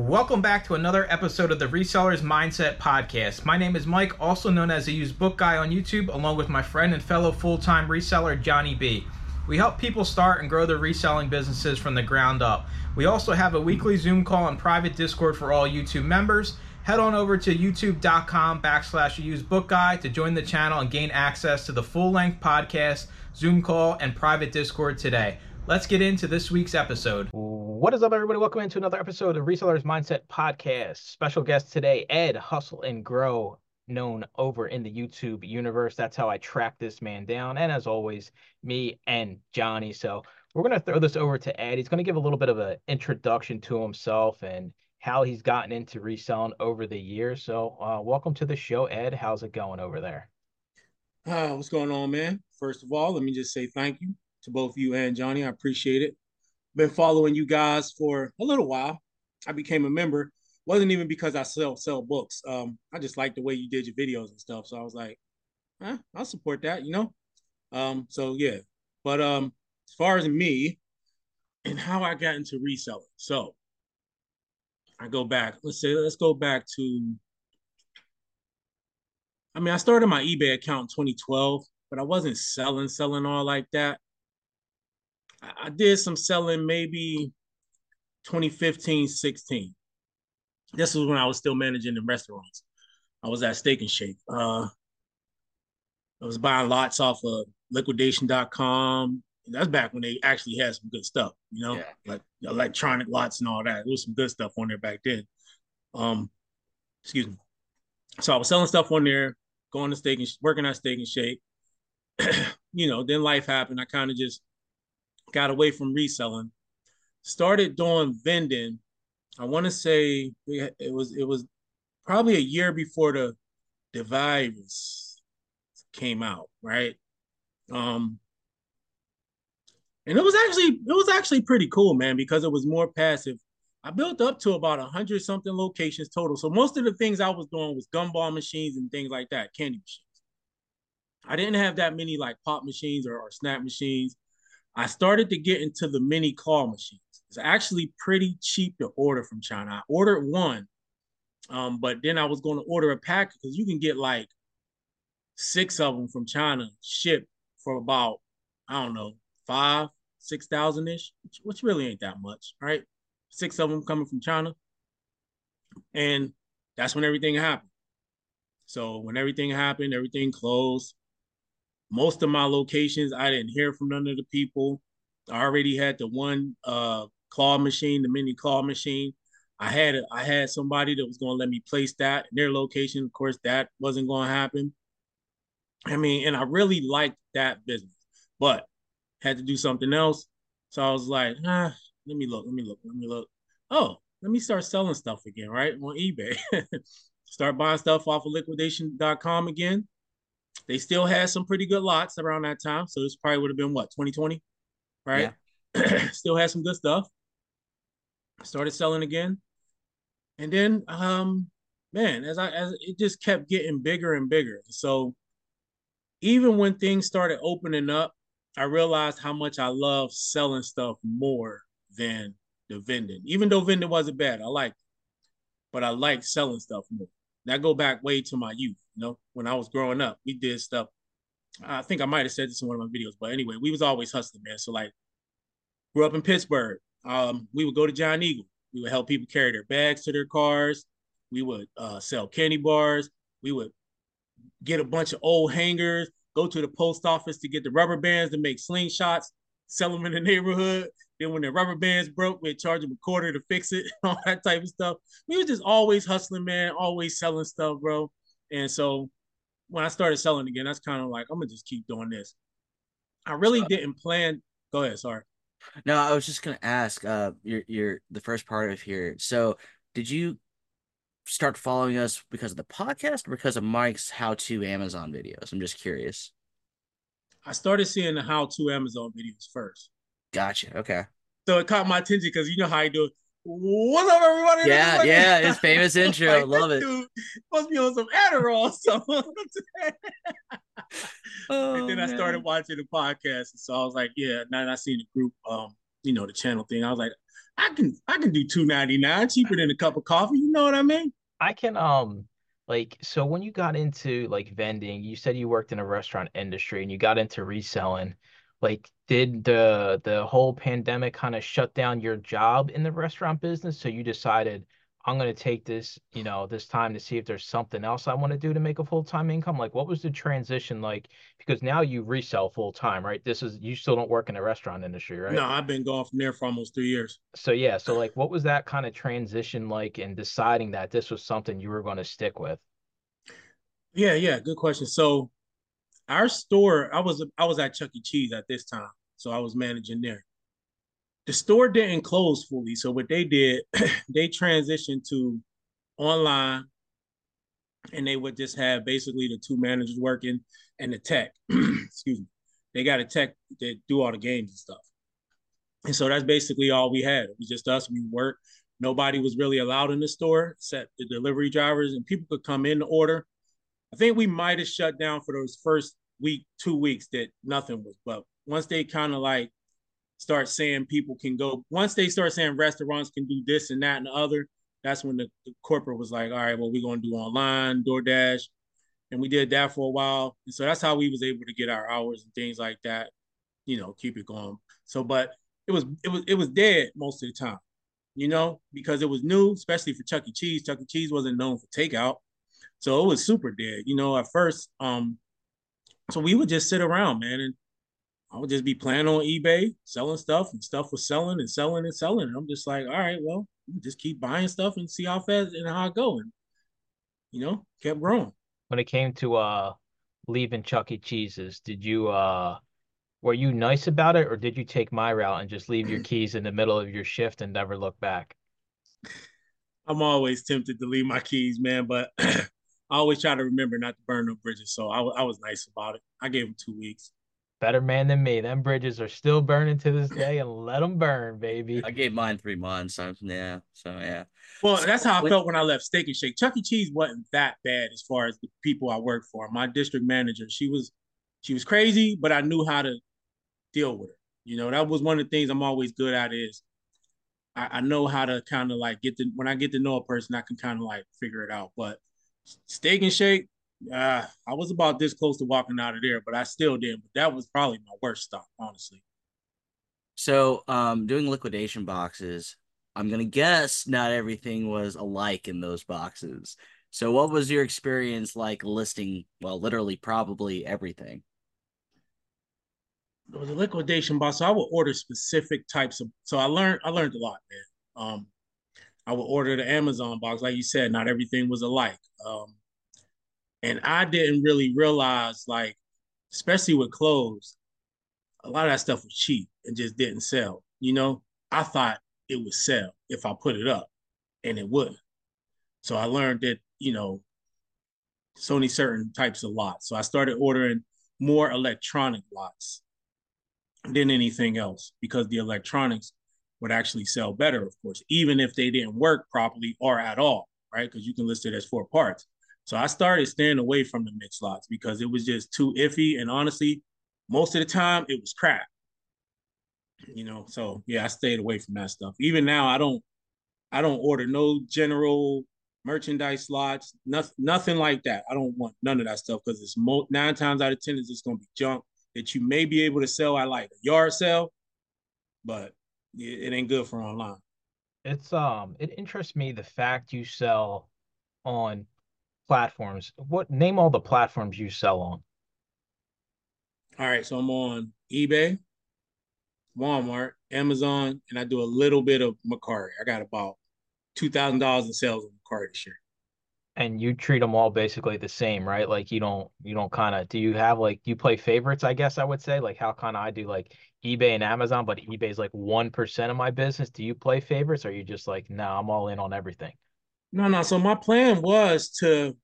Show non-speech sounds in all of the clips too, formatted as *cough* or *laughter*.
Welcome back to another episode of the Resellers Mindset Podcast. My name is Mike, also known as the Used Book Guy on YouTube, along with my friend and fellow full time reseller, Johnny B. We help people start and grow their reselling businesses from the ground up. We also have a weekly Zoom call and private Discord for all YouTube members. Head on over to youtube.com backslash used book guy to join the channel and gain access to the full length podcast, Zoom call, and private Discord today. Let's get into this week's episode. What is up, everybody? Welcome into another episode of Resellers Mindset Podcast. Special guest today, Ed Hustle and Grow, known over in the YouTube universe. That's how I track this man down. And as always, me and Johnny. So we're going to throw this over to Ed. He's going to give a little bit of an introduction to himself and how he's gotten into reselling over the years. So, uh, welcome to the show, Ed. How's it going over there? Uh, what's going on, man? First of all, let me just say thank you to both you and Johnny. I appreciate it. Been following you guys for a little while. I became a member. Wasn't even because I sell sell books. Um, I just like the way you did your videos and stuff. So I was like, eh, I'll support that, you know. Um, so yeah. But um, as far as me and how I got into reselling, so I go back. Let's say let's go back to. I mean, I started my eBay account in 2012, but I wasn't selling, selling all like that. I did some selling maybe 2015, 16. This was when I was still managing the restaurants. I was at Steak and Shake. Uh, I was buying lots off of liquidation.com. That's back when they actually had some good stuff, you know, yeah. like electronic lots and all that. There was some good stuff on there back then. Um, excuse me. So I was selling stuff on there, going to steak and working at Steak and Shake. *clears throat* you know, then life happened. I kind of just got away from reselling, started doing vending. I want to say it was it was probably a year before the the virus came out, right? Um, and it was actually it was actually pretty cool, man, because it was more passive. I built up to about a hundred something locations total. So most of the things I was doing was gumball machines and things like that, candy machines. I didn't have that many like pop machines or, or snap machines. I started to get into the mini claw machines. It's actually pretty cheap to order from China. I ordered one, um, but then I was going to order a pack because you can get like six of them from China shipped for about I don't know five six thousand ish, which, which really ain't that much, right? Six of them coming from China, and that's when everything happened. So when everything happened, everything closed most of my locations, I didn't hear from none of the people. I already had the one uh, claw machine, the mini claw machine. I had I had somebody that was going to let me place that in their location. Of course, that wasn't going to happen. I mean, and I really liked that business, but had to do something else. So I was like, ah, let me look, let me look, let me look. Oh, let me start selling stuff again, right? On eBay. *laughs* start buying stuff off of liquidation.com again. They still had some pretty good lots around that time. So this probably would have been what, 2020? Right? Yeah. *clears throat* still had some good stuff. Started selling again. And then um man, as I as it just kept getting bigger and bigger. So even when things started opening up, I realized how much I love selling stuff more than the vending. Even though vending wasn't bad, I liked it. But I like selling stuff more. That go back way to my youth. You know, when I was growing up, we did stuff. I think I might have said this in one of my videos, but anyway, we was always hustling, man. So like, grew up in Pittsburgh. Um, we would go to Giant Eagle. We would help people carry their bags to their cars. We would uh, sell candy bars. We would get a bunch of old hangers. Go to the post office to get the rubber bands to make slingshots. Sell them in the neighborhood. Then when the rubber bands broke, we'd charge them a quarter to fix it, *laughs* all that type of stuff. We was just always hustling, man, always selling stuff, bro. And so when I started selling again, that's kind of like, I'm gonna just keep doing this. I really didn't plan. Go ahead, sorry. No, I was just gonna ask, uh your your the first part of here. So did you start following us because of the podcast or because of Mike's how to Amazon videos? I'm just curious. I started seeing the how to Amazon videos first. Gotcha. Okay. So it caught my attention because you know how I do it. What's up, everybody? Yeah, like, yeah, his famous *laughs* intro. like, Love it. Must be on some Adderall. So, oh, *laughs* and then man. I started watching the podcast, and so I was like, yeah. Now that I seen the group, um, you know, the channel thing. I was like, I can I can do two ninety nine cheaper than a cup of coffee. You know what I mean? I can um like so when you got into like vending, you said you worked in a restaurant industry and you got into reselling. Like, did the the whole pandemic kind of shut down your job in the restaurant business? So you decided I'm gonna take this, you know, this time to see if there's something else I want to do to make a full-time income. Like, what was the transition like? Because now you resell full time, right? This is you still don't work in the restaurant industry, right? No, I've been gone from there for almost three years. So yeah, so like what was that kind of transition like in deciding that this was something you were going to stick with? Yeah, yeah, good question. So our store, I was I was at Chuck E. Cheese at this time, so I was managing there. The store didn't close fully, so what they did, *clears throat* they transitioned to online, and they would just have basically the two managers working and the tech. *clears throat* Excuse me, they got a tech that do all the games and stuff, and so that's basically all we had. It was just us. We worked. Nobody was really allowed in the store except the delivery drivers, and people could come in to order. I think we might have shut down for those first week, two weeks that nothing was. But once they kind of like start saying people can go, once they start saying restaurants can do this and that and the other, that's when the, the corporate was like, all right, well, we're gonna do online, DoorDash. And we did that for a while. And so that's how we was able to get our hours and things like that, you know, keep it going. So but it was it was it was dead most of the time, you know, because it was new, especially for Chuck E. Cheese. Chuck E. Cheese wasn't known for takeout. So it was super dead, you know, at first. Um, so we would just sit around, man, and I would just be playing on eBay, selling stuff, and stuff was selling and selling and selling. And I'm just like, all right, well, just keep buying stuff and see how fast and how it going. You know, kept growing. When it came to uh leaving Chuck E. Cheese's, did you uh were you nice about it or did you take my route and just leave your *clears throat* keys in the middle of your shift and never look back? I'm always tempted to leave my keys, man, but *clears throat* I always try to remember not to burn no bridges. So I, I was nice about it. I gave him two weeks. Better man than me. Them bridges are still burning to this day, and let them burn, baby. I gave mine three months. So yeah, so yeah. Well, that's how I felt when I left Steak and Shake. Chuck E. Cheese wasn't that bad as far as the people I worked for. My district manager, she was, she was crazy, but I knew how to deal with her. You know, that was one of the things I'm always good at is I, I know how to kind of like get to when I get to know a person, I can kind of like figure it out. But Steak and Shake, uh, I was about this close to walking out of there, but I still did. But that was probably my worst stop, honestly. So, um, doing liquidation boxes, I'm gonna guess not everything was alike in those boxes. So, what was your experience like listing? Well, literally, probably everything. It was a liquidation box, so I would order specific types of. So I learned, I learned a lot, man. Um, I would order the Amazon box, like you said. Not everything was alike. Um, and I didn't really realize, like, especially with clothes, a lot of that stuff was cheap and just didn't sell. You know, I thought it would sell if I put it up, and it wouldn't. So I learned that, you know, it's only certain types of lots. So I started ordering more electronic lots than anything else because the electronics would actually sell better, of course, even if they didn't work properly or at all, right? Because you can list it as for parts. So I started staying away from the mixed lots because it was just too iffy. And honestly, most of the time it was crap. You know, so yeah, I stayed away from that stuff. Even now, I don't I don't order no general merchandise slots, nothing, nothing like that. I don't want none of that stuff because it's mo- nine times out of ten it's just gonna be junk that you may be able to sell at like a yard sale, but it, it ain't good for online. It's um it interests me the fact you sell on platforms. What name all the platforms you sell on? All right, so I'm on eBay, Walmart, Amazon, and I do a little bit of Mercari. I got about two thousand dollars in sales on Mercari this year. And you treat them all basically the same, right? Like you don't you don't kind of do you have like you play favorites? I guess I would say like how kind of I do like eBay and Amazon, but eBay is like one percent of my business. Do you play favorites, or are you just like no, nah, I'm all in on everything? No, no. So my plan was to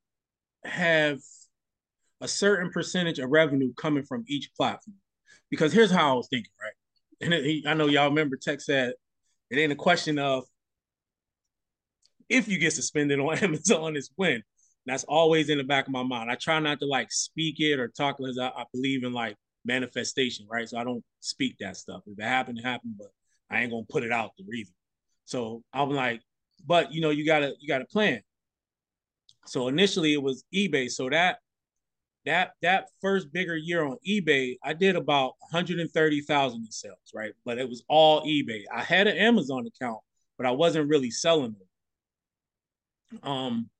have a certain percentage of revenue coming from each platform. Because here's how I was thinking, right? And it, I know y'all remember Tech said it ain't a question of if you get suspended on *laughs* Amazon, it's when. That's always in the back of my mind. I try not to like speak it or talk because I, I believe in like manifestation, right? So I don't speak that stuff. If it happened, it happened, but I ain't gonna put it out there either. So I'm like, but you know, you gotta you gotta plan. So initially it was eBay. So that that that first bigger year on eBay, I did about 130,000 in sales, right? But it was all eBay. I had an Amazon account, but I wasn't really selling them. Um,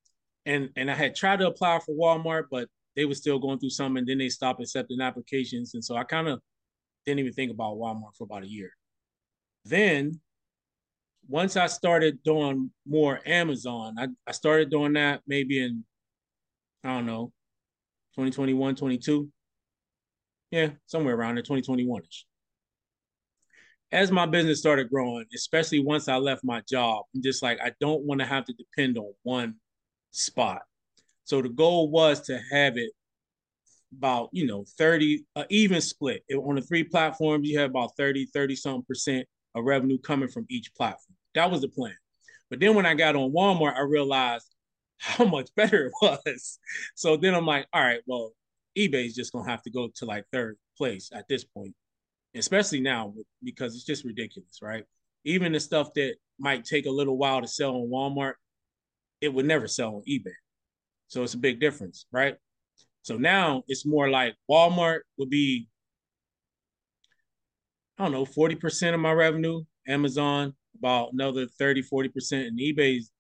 and and I had tried to apply for Walmart, but they were still going through something, and then they stopped accepting applications, and so I kind of didn't even think about Walmart for about a year. Then once I started doing more Amazon, I, I started doing that maybe in, I don't know, 2021, 22. Yeah, somewhere around there, 2021 ish. As my business started growing, especially once I left my job, I'm just like, I don't want to have to depend on one spot. So the goal was to have it about, you know, 30, uh, even split. It, on the three platforms, you have about 30, 30 something percent of revenue coming from each platform. That was the plan. But then when I got on Walmart, I realized *laughs* how much better it was. So then I'm like, all right, well, eBay's just gonna have to go to like third place at this point, especially now because it's just ridiculous, right? Even the stuff that might take a little while to sell on Walmart, it would never sell on eBay. So it's a big difference, right? So now it's more like Walmart would be, I don't know, 40% of my revenue, Amazon about another 30, 40%, and eBay's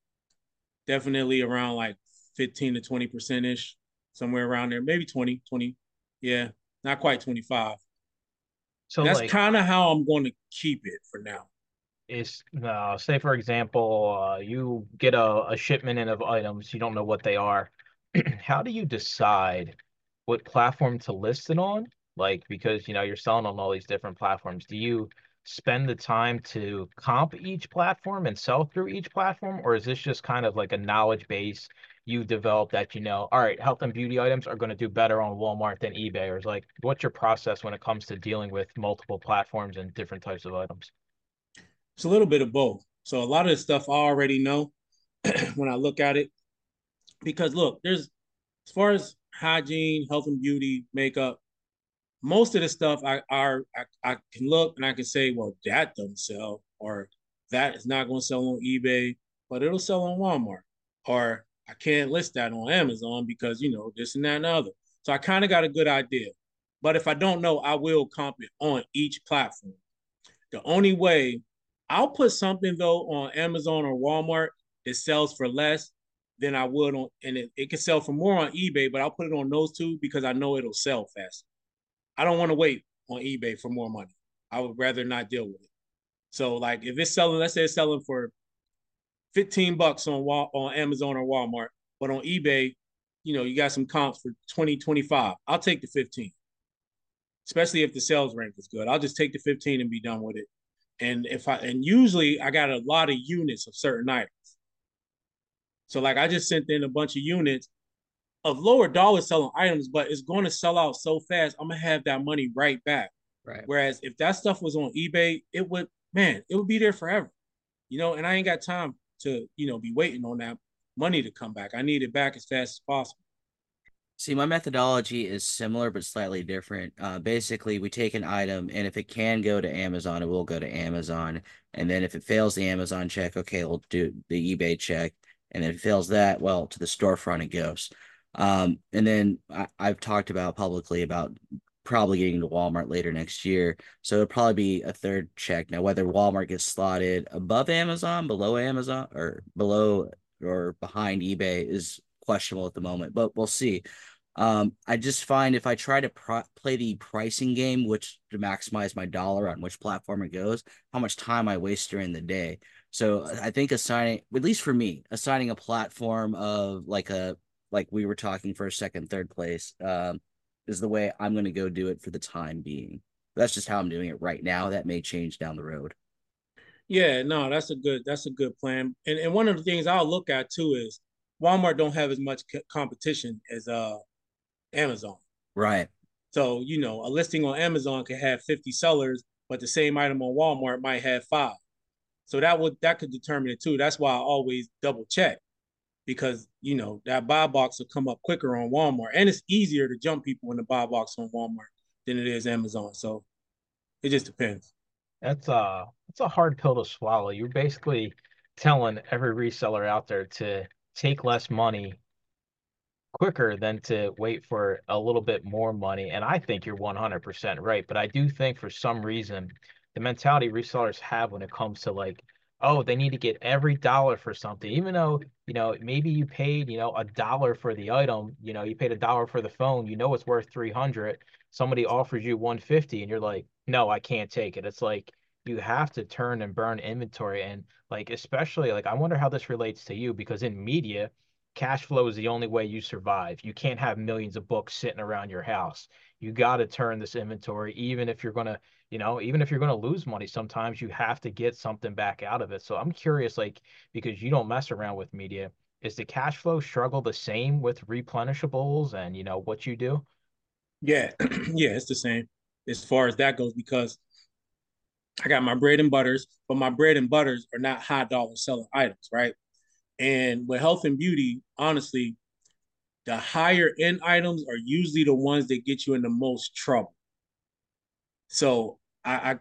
definitely around like 15 to 20% ish, somewhere around there, maybe 20, 20. Yeah, not quite 25. So that's like, kind of how I'm going to keep it for now. Is uh, say for example, uh, you get a, a shipment in of items, you don't know what they are. *clears throat* how do you decide what platform to list it on? Like because you know you're selling on all these different platforms. Do you spend the time to comp each platform and sell through each platform? Or is this just kind of like a knowledge base you develop that you know, all right, health and beauty items are going to do better on Walmart than eBay? Or is like, what's your process when it comes to dealing with multiple platforms and different types of items? It's a little bit of both. So a lot of the stuff I already know *clears throat* when I look at it. Because look, there's as far as hygiene, health and beauty, makeup, most of the stuff I are I, I can look and I can say, well, that doesn't sell, or that is not going to sell on eBay, but it'll sell on Walmart, or I can't list that on Amazon because you know this and that and other. So I kind of got a good idea. But if I don't know, I will comp it on each platform. The only way I'll put something though on Amazon or Walmart that sells for less than I would on, and it, it can sell for more on eBay, but I'll put it on those two because I know it'll sell fast. I don't want to wait on eBay for more money. I would rather not deal with it. So like if it's selling, let's say it's selling for 15 bucks on on Amazon or Walmart, but on eBay, you know, you got some comps for 20, 25. I'll take the 15. Especially if the sales rank is good. I'll just take the 15 and be done with it. And if I and usually I got a lot of units of certain items. So like I just sent in a bunch of units of lower dollar selling items, but it's going to sell out so fast. I'm gonna have that money right back. Right. Whereas if that stuff was on eBay, it would man, it would be there forever. You know, and I ain't got time to you know be waiting on that money to come back. I need it back as fast as possible. See, my methodology is similar but slightly different. Uh, basically, we take an item, and if it can go to Amazon, it will go to Amazon. And then if it fails the Amazon check, okay, we'll do the eBay check. And if it fails that, well, to the storefront it goes. Um, and then I, I've talked about publicly about probably getting to Walmart later next year. So it'll probably be a third check. Now, whether Walmart gets slotted above Amazon, below Amazon, or below or behind eBay is questionable at the moment, but we'll see. Um, I just find if I try to pro- play the pricing game, which to maximize my dollar on which platform it goes, how much time I waste during the day. So I think assigning, at least for me, assigning a platform of like a like we were talking for a second, third place, um, is the way I'm going to go do it for the time being. That's just how I'm doing it right now. That may change down the road. Yeah, no, that's a good that's a good plan. And and one of the things I'll look at too is Walmart don't have as much competition as uh Amazon. Right. So, you know, a listing on Amazon could have 50 sellers, but the same item on Walmart might have 5. So that would that could determine it too. That's why I always double check because you know that buy box will come up quicker on Walmart, and it's easier to jump people in the buy box on Walmart than it is Amazon. So it just depends. That's a that's a hard pill to swallow. You're basically telling every reseller out there to take less money quicker than to wait for a little bit more money. And I think you're 100% right. But I do think for some reason, the mentality resellers have when it comes to like, oh, they need to get every dollar for something, even though, you know, maybe you paid, you know, a dollar for the item, you know, you paid a dollar for the phone, you know, it's worth 300. Somebody offers you 150 and you're like, no, I can't take it. It's like, you have to turn and burn inventory and like especially like I wonder how this relates to you because in media cash flow is the only way you survive. You can't have millions of books sitting around your house. You got to turn this inventory, even if you're going to, you know, even if you're going to lose money, sometimes you have to get something back out of it. So I'm curious, like, because you don't mess around with media, is the cash flow struggle the same with replenishables and, you know, what you do? Yeah. *clears throat* yeah, it's the same as far as that goes because I got my bread and butters, but my bread and butters are not high dollar selling items, right? And with health and beauty, honestly, the higher end items are usually the ones that get you in the most trouble. So I, I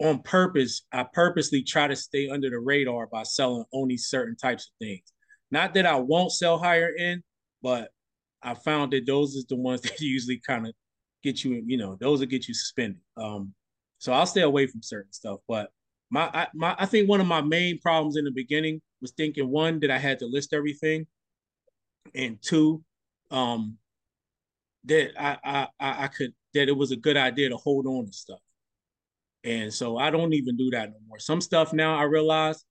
on purpose, I purposely try to stay under the radar by selling only certain types of things. Not that I won't sell higher end, but I found that those is the ones *laughs* that usually kind of get you, you know, those will get you suspended. Um, so I'll stay away from certain stuff. But my, I, my, I think one of my main problems in the beginning was thinking one that I had to list everything, and two, um, that I, I I could that it was a good idea to hold on to stuff. And so I don't even do that no more. Some stuff now I realize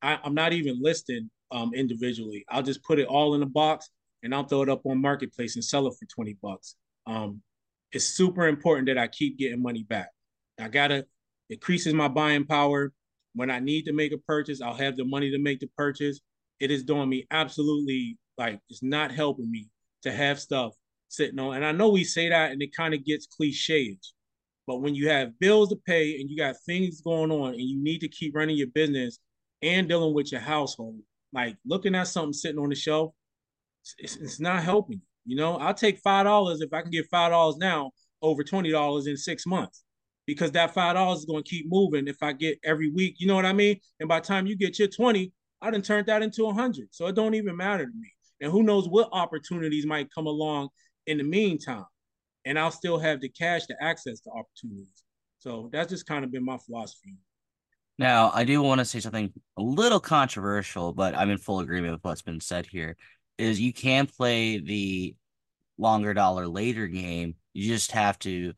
I, am not even listing um, individually. I'll just put it all in a box and I'll throw it up on marketplace and sell it for 20 bucks. Um, it's super important that I keep getting money back. I gotta increases my buying power. When I need to make a purchase, I'll have the money to make the purchase. It is doing me absolutely like it's not helping me to have stuff sitting on. And I know we say that and it kind of gets cliched, but when you have bills to pay and you got things going on and you need to keep running your business and dealing with your household, like looking at something sitting on the shelf, it's, it's not helping. You know, I'll take five dollars if I can get five dollars now over twenty dollars in six months because that five dollars is going to keep moving if I get every week. You know what I mean? And by the time you get your 20, I done turned that into a hundred. So it don't even matter to me. And who knows what opportunities might come along in the meantime. And I'll still have the cash to access the opportunities. So that's just kind of been my philosophy. Now, I do want to say something a little controversial, but I'm in full agreement with what's been said here. Is you can play the longer dollar later game. You just have to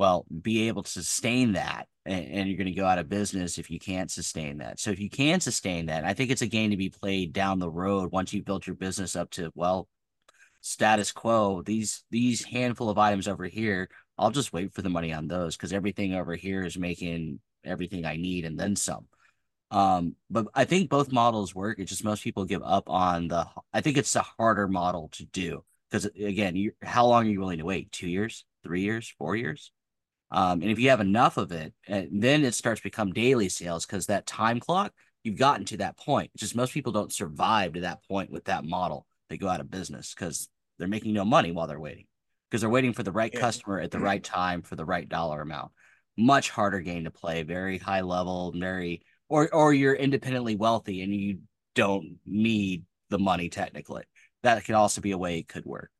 well, be able to sustain that. And, you're going to go out of business if you can't sustain that. So if you can sustain that, I think it's a game to be played down the road once you've built your business up to, well, status quo. These these handful of items over here, I'll just wait for the money on those because everything over here is making everything I need and then some. Um, but I think both models work. It's just most people give up on the. I think it's the harder model to do because again, you how long are you willing to wait? Two years, three years, four years? Um, and if you have enough of it, then it starts to become daily sales because that time clock, you've gotten to that point. it's Just most people don't survive to that point with that model. They go out of business because they're making no money while they're waiting because they're waiting for the right yeah. customer at the right time for the right dollar amount. Much harder game to play, very high level, very or or you're independently wealthy and you don't need the money technically. That could also be a way it could work.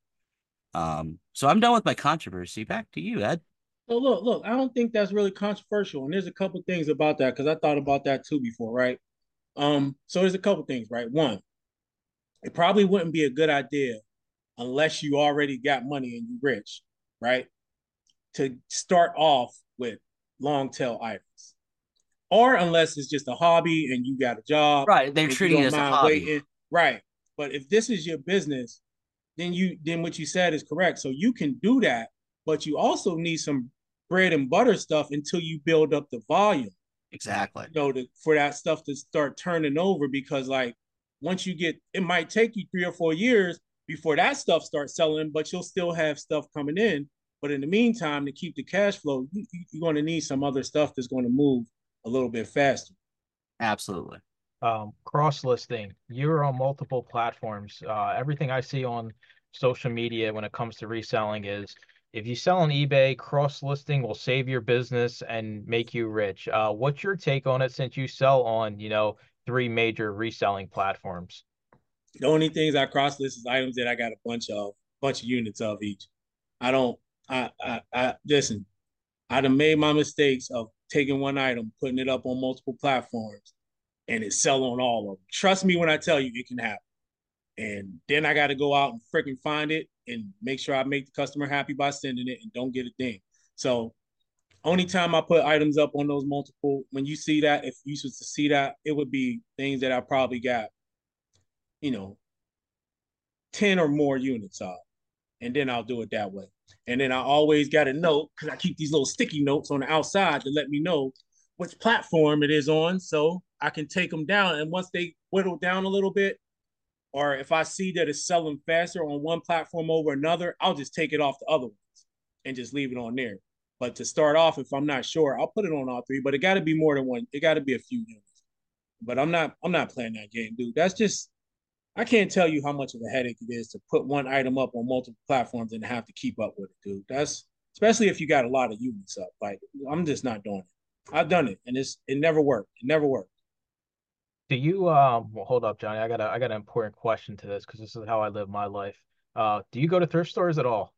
Um, so I'm done with my controversy. Back to you, Ed. So look, look, I don't think that's really controversial. And there's a couple things about that because I thought about that too before, right? Um, so there's a couple things, right? One, it probably wouldn't be a good idea unless you already got money and you're rich, right? To start off with long tail items. Or unless it's just a hobby and you got a job. Right. They're treating it as a hobby. Waiting. Right. But if this is your business, then you then what you said is correct. So you can do that, but you also need some bread and butter stuff until you build up the volume. Exactly. You know, to, for that stuff to start turning over because like once you get it might take you three or four years before that stuff starts selling, but you'll still have stuff coming in. But in the meantime, to keep the cash flow, you, you're going to need some other stuff that's going to move a little bit faster. Absolutely. Um, cross listing. You're on multiple platforms. Uh, everything I see on social media when it comes to reselling is if you sell on eBay, cross listing will save your business and make you rich. Uh, what's your take on it since you sell on, you know, three major reselling platforms? The only things I cross list is items that I got a bunch of, bunch of units of each. I don't. I I, I listen. I'd have made my mistakes of taking one item, putting it up on multiple platforms, and it sell on all of them. Trust me when I tell you it can happen. And then I got to go out and freaking find it and make sure I make the customer happy by sending it and don't get a ding. So only time I put items up on those multiple, when you see that, if you used to see that, it would be things that I probably got, you know, 10 or more units of. And then I'll do it that way. And then I always got a note because I keep these little sticky notes on the outside to let me know which platform it is on. So I can take them down. And once they whittle down a little bit, or if I see that it's selling faster on one platform over another, I'll just take it off the other ones and just leave it on there. But to start off, if I'm not sure, I'll put it on all three. But it got to be more than one. It got to be a few units. But I'm not. I'm not playing that game, dude. That's just. I can't tell you how much of a headache it is to put one item up on multiple platforms and have to keep up with it, dude. That's especially if you got a lot of units up. Like I'm just not doing it. I've done it, and it's it never worked. It never worked. Do you um well, hold up, Johnny? I got a I got an important question to this because this is how I live my life. Uh, do you go to thrift stores at all?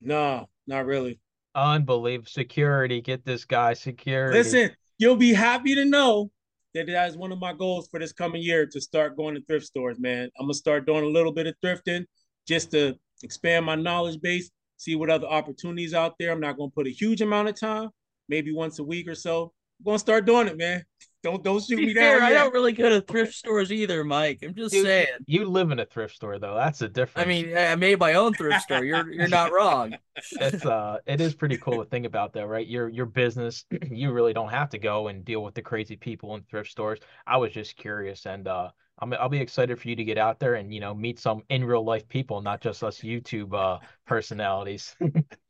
No, not really. Unbelievable security. Get this guy security. Listen, you'll be happy to know that that is one of my goals for this coming year to start going to thrift stores, man. I'm gonna start doing a little bit of thrifting just to expand my knowledge base, see what other opportunities out there. I'm not gonna put a huge amount of time, maybe once a week or so. I'm gonna start doing it, man. Don't don't shoot me fair, down. I don't really go to thrift stores either, Mike. I'm just Dude, saying. You live in a thrift store though. That's a difference. I mean, I made my own thrift store. You're you're not wrong. *laughs* it's uh it is pretty cool to think about though, right? Your your business, *clears throat* you really don't have to go and deal with the crazy people in thrift stores. I was just curious and uh I'm I'll be excited for you to get out there and you know meet some in real life people, not just us YouTube uh personalities. *laughs*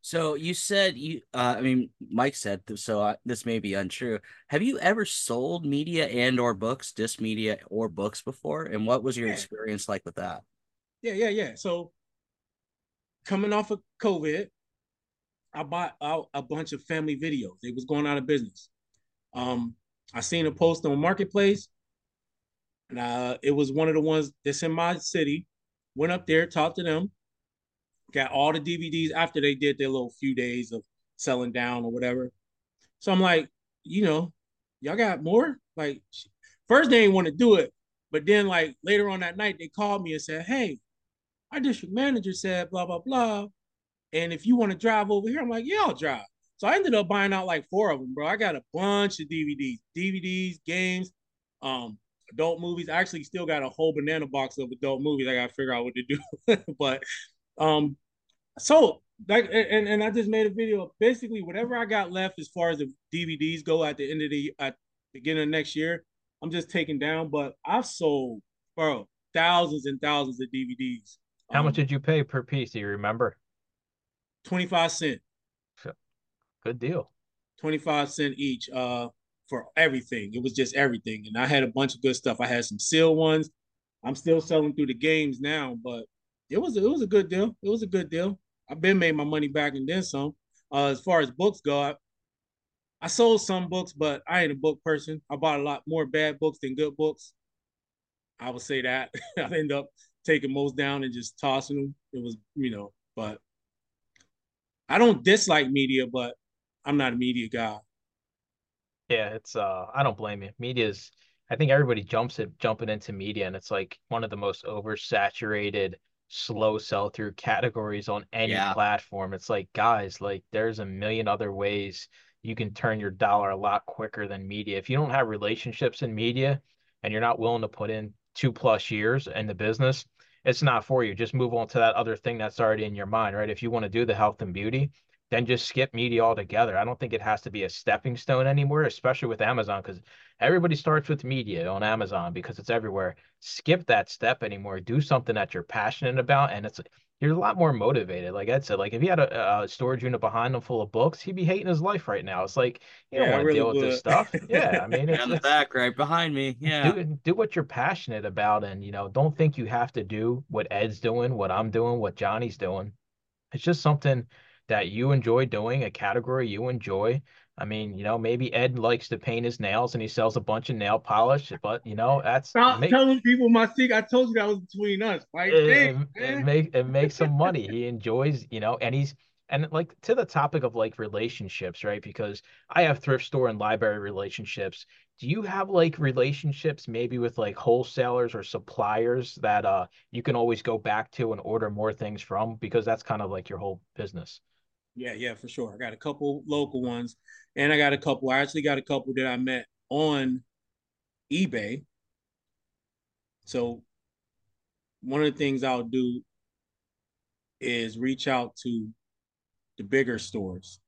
So you said you, uh, I mean, Mike said so. I, this may be untrue. Have you ever sold media and or books, disc media or books before? And what was your Yeah. experience like with that? Yeah, yeah, yeah. So coming off of COVID, I bought out a bunch of family videos. They was going out of business. Um, I seen a post on Marketplace, and uh, it was one of the ones that's in my city. Went up there, talked to them, got all the DVDs after they did their little few days of selling down or whatever. So I'm like, you know, y'all got more? Like, first they didn't want to do it, but then like later on that night they called me and said, hey, our district manager said blah blah blah, and if you want to drive over here, I'm like, yeah, I'll drive. So I ended up buying out like four of them, bro. I got a bunch of DVDs, DVDs, games, um, adult movies. I actually still got a whole banana box of adult movies. I gotta figure out what to do. *laughs* but um, so like and, and I just made a video of basically whatever I got left as far as the DVDs go at the end of the at beginning of next year, I'm just taking down. But I've sold bro thousands and thousands of DVDs. How Um, much did you pay per piece? Do you remember? 25 cent, Good deal. 25 cent each uh for everything. It was just everything. And I had a bunch of good stuff. I had some seal ones. I'm still selling through the games now, but it was it was a good deal. It was a good deal. I've been made my money back and then some. Uh, as far as books go, I, sold some books, but I ain't a book person. I bought a lot more bad books than good books. I would say that. *laughs* I end up taking most down and just tossing them. It was, you know, but I don't dislike media, but I'm not a media guy. Yeah, it's uh I don't blame you. Media's I think everybody jumps it jumping into media and it's like one of the most oversaturated slow sell through categories on any Yeah. platform. It's like guys, like there's a million other ways you can turn your dollar a lot quicker than media. If you don't have relationships in media and you're not willing to put in two plus years in the business, it's not for you. Just move on to that other thing that's already in your mind, right? If you want to do the health and beauty, then just skip media altogether. I don't think it has to be a stepping stone anymore, especially with Amazon, because everybody starts with media on Amazon because it's everywhere. Skip that step anymore. Do something that you're passionate about, and it's you're a lot more motivated. Like Ed said, like if he had a, a storage unit behind him full of books, he'd be hating his life right now. It's like you don't want to really deal with this stuff. *laughs* Yeah, I mean, it's, On the it's back, right behind me. Yeah. do do what you're passionate about, and you know, don't think you have to do what Ed's doing, what I'm doing, what Johnny's doing. it's just something that you enjoy doing, a category you enjoy. I mean, you know, maybe Ed likes to paint his nails and he sells a bunch of nail polish, but you know, that's Stop make, telling people my secret. I told you that was between us. Right? It, it, it, make, it makes some money. *laughs* He enjoys, you know, and he's and like to the topic of like relationships, right? Because I have thrift store and library relationships. Do you have like relationships maybe with like wholesalers or suppliers that uh you can always go back to and order more things from because that's kind of like your whole business? Yeah, yeah, for sure. I got a couple local ones, and I got a couple. I actually got a couple that I met on eBay. So one of the things I'll do is reach out to the bigger stores,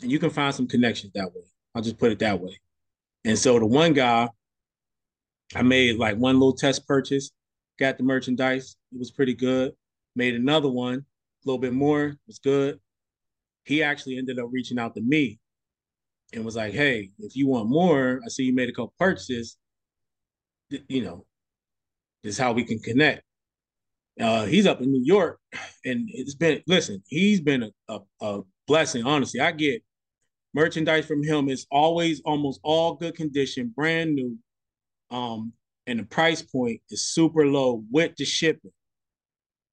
and you can find some connections that way. I'll just put it that way. And so the one guy, I made like one little test purchase, got the merchandise. It was pretty good. Made another one, a little bit more, was good he actually ended up reaching out to me and was like, "Hey, if you want more, I see you made a couple purchases. You know, this is how we can connect." Uh, he's up in New York, and it's been listen. He's been a, a, a blessing. Honestly, I get merchandise from him. It's always almost all good condition, brand new, um, and the price point is super low with the shipping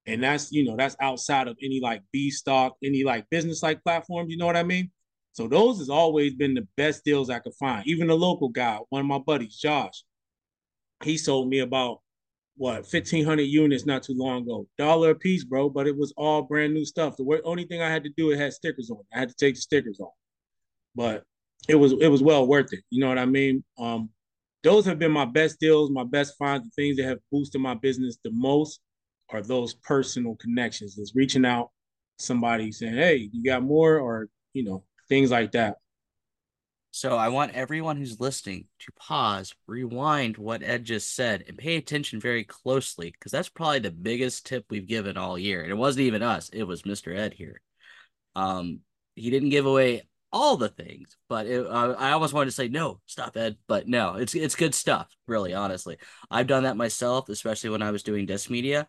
and that's you know that's outside of any like B stock, any like business like platforms. You know what I mean? So those has always been the best deals I could find. Even the local guy, one of my buddies, Josh, he sold me about what 1500 units not too long ago dollar a piece bro but it was all brand new stuff the only thing i had to do it had stickers on i had to take the stickers off but it was it was well worth it you know what i mean um those have been my best deals my best finds the things that have boosted my business the most are those personal connections. Is reaching out somebody saying, "Hey, you got more," or you know, things like that. So I want everyone who's listening to pause, rewind what Ed just said, and pay attention very closely because that's probably the biggest tip we've given all year. And it wasn't even us; it was Mr. Ed here. Um, he didn't give away all the things, but it, uh, I almost wanted to say no, stop Ed, but no, it's it's good stuff. Really, honestly, I've done that myself, especially when I was doing Disc Media.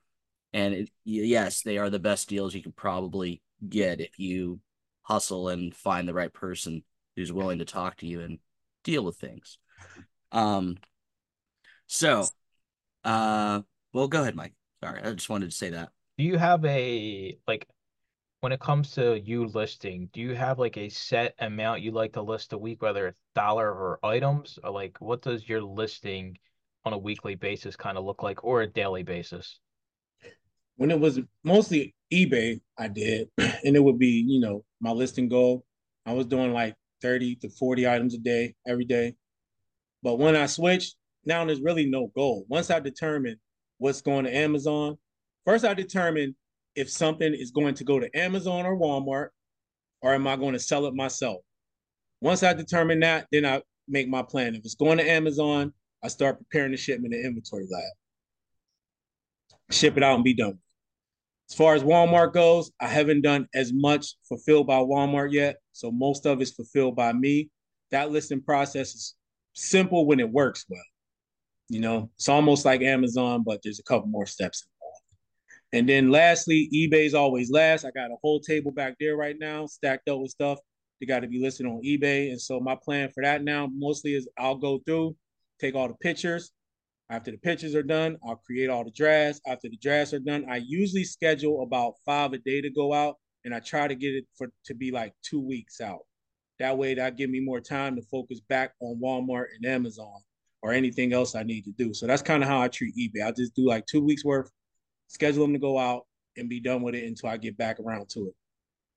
And it, yes, they are the best deals you can probably get if you hustle and find the right person who's willing to talk to you and deal with things. Um, so, uh, well, go ahead, Mike. Sorry, I just wanted to say that. Do you have a like when it comes to you listing? Do you have like a set amount you like to list a week, whether it's dollar or items, or like what does your listing on a weekly basis kind of look like, or a daily basis? When it was mostly eBay, I did, *clears throat* and it would be, you know, my listing goal. I was doing like 30 to 40 items a day, every day. But when I switched, now there's really no goal. Once I determine what's going to Amazon, first I determine if something is going to go to Amazon or Walmart, or am I going to sell it myself? Once I determine that, then I make my plan. If it's going to Amazon, I start preparing the shipment in inventory lab. Ship it out and be done. As far as Walmart goes, I haven't done as much fulfilled by Walmart yet. So most of it's fulfilled by me. That listing process is simple when it works well. You know, it's almost like Amazon, but there's a couple more steps involved. And then lastly, eBay's always last. I got a whole table back there right now, stacked up with stuff. They got to be listed on eBay. And so my plan for that now mostly is I'll go through, take all the pictures, after the pictures are done, I'll create all the drafts. After the drafts are done, I usually schedule about five a day to go out, and I try to get it for to be like two weeks out. That way, that give me more time to focus back on Walmart and Amazon or anything else I need to do. So that's kind of how I treat eBay. I just do like two weeks worth, schedule them to go out, and be done with it until I get back around to it.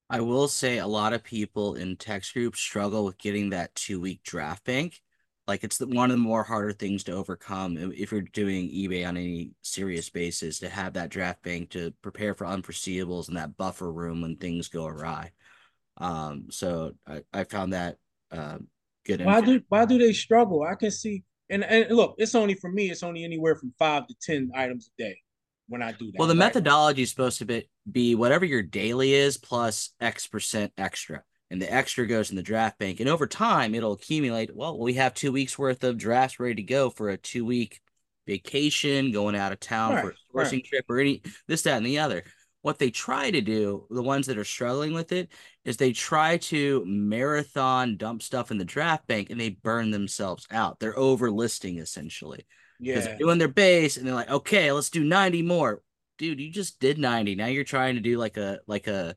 I will say a lot of people in text groups struggle with getting that two week draft bank like it's the, one of the more harder things to overcome if you're doing eBay on any serious basis to have that draft bank to prepare for unforeseeables and that buffer room when things go awry. Um, so I, I found that uh, good. Why do why do they struggle? I can see and and look, it's only for me. It's only anywhere from five to ten items a day when I do that. Well, the right? methodology is supposed to be, be whatever your daily is plus X percent extra and the extra goes in the draft bank. And over time, it'll accumulate. Well, we have two weeks worth of drafts ready to go for a two week vacation, going out of town right, for a sourcing right. trip or any this, that, and the other. what they try to do, the ones that are struggling with it, is they try to marathon dump stuff in the draft bank and they burn themselves out. They're overlisting essentially. Because Yeah. they're doing their base and they're like, okay, let's do 90 more. Dude, you just did 90. Now you're trying to do like a like a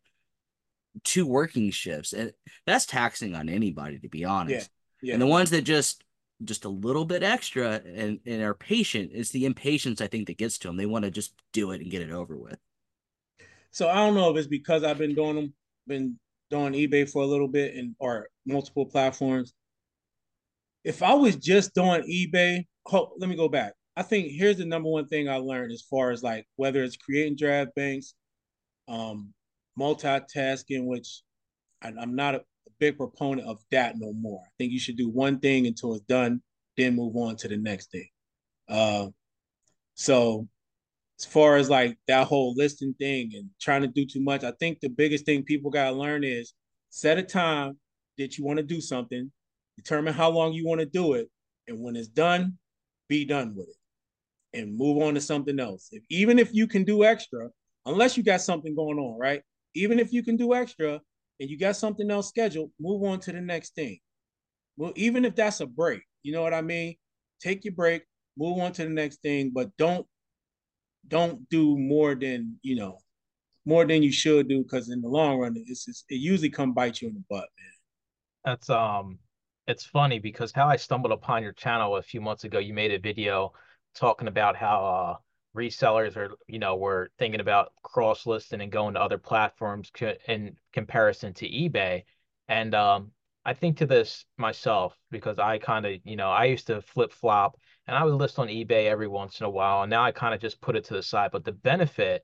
two working shifts. And that's taxing on anybody, to be honest. Yeah. And the ones that just just a little bit extra and, and are patient, it's the impatience I think that gets to them. They want to just do it and get it over with. So I don't know if it's because I've been doing them, been doing eBay for a little bit and or multiple platforms. If I was just doing eBay, oh, let me go back. I think here's the number one thing I learned as far as like whether it's creating draft banks, um, multitasking, which I'm not a, big proponent of that no more. I think you should do one thing until it's done, then move on to the next thing. Uh, so as far as like that whole listing thing and trying to do too much, I think the biggest thing people gotta learn is set a time that you want to do something, determine how long you want to do it, and when it's done, be done with it and move on to something else. If even if you can do extra, unless you got something going on, right? Even if you can do extra and you got something else scheduled, move on to the next thing. Well, even if that's a break, you know what I mean? Take your break, move on to the next thing, but don't don't do more than you know more than you should do because in the long run it's just, it usually come bite you in the butt man That's um it's funny because how I stumbled upon your channel a few months ago, you made a video talking about how uh resellers are, you know, were thinking about cross listing and going to other platforms co in comparison to eBay. And um I think to this myself because I kind of, you know, I used to flip flop and I would list on eBay every once in a while, and now I kind of just put it to the side. But the benefit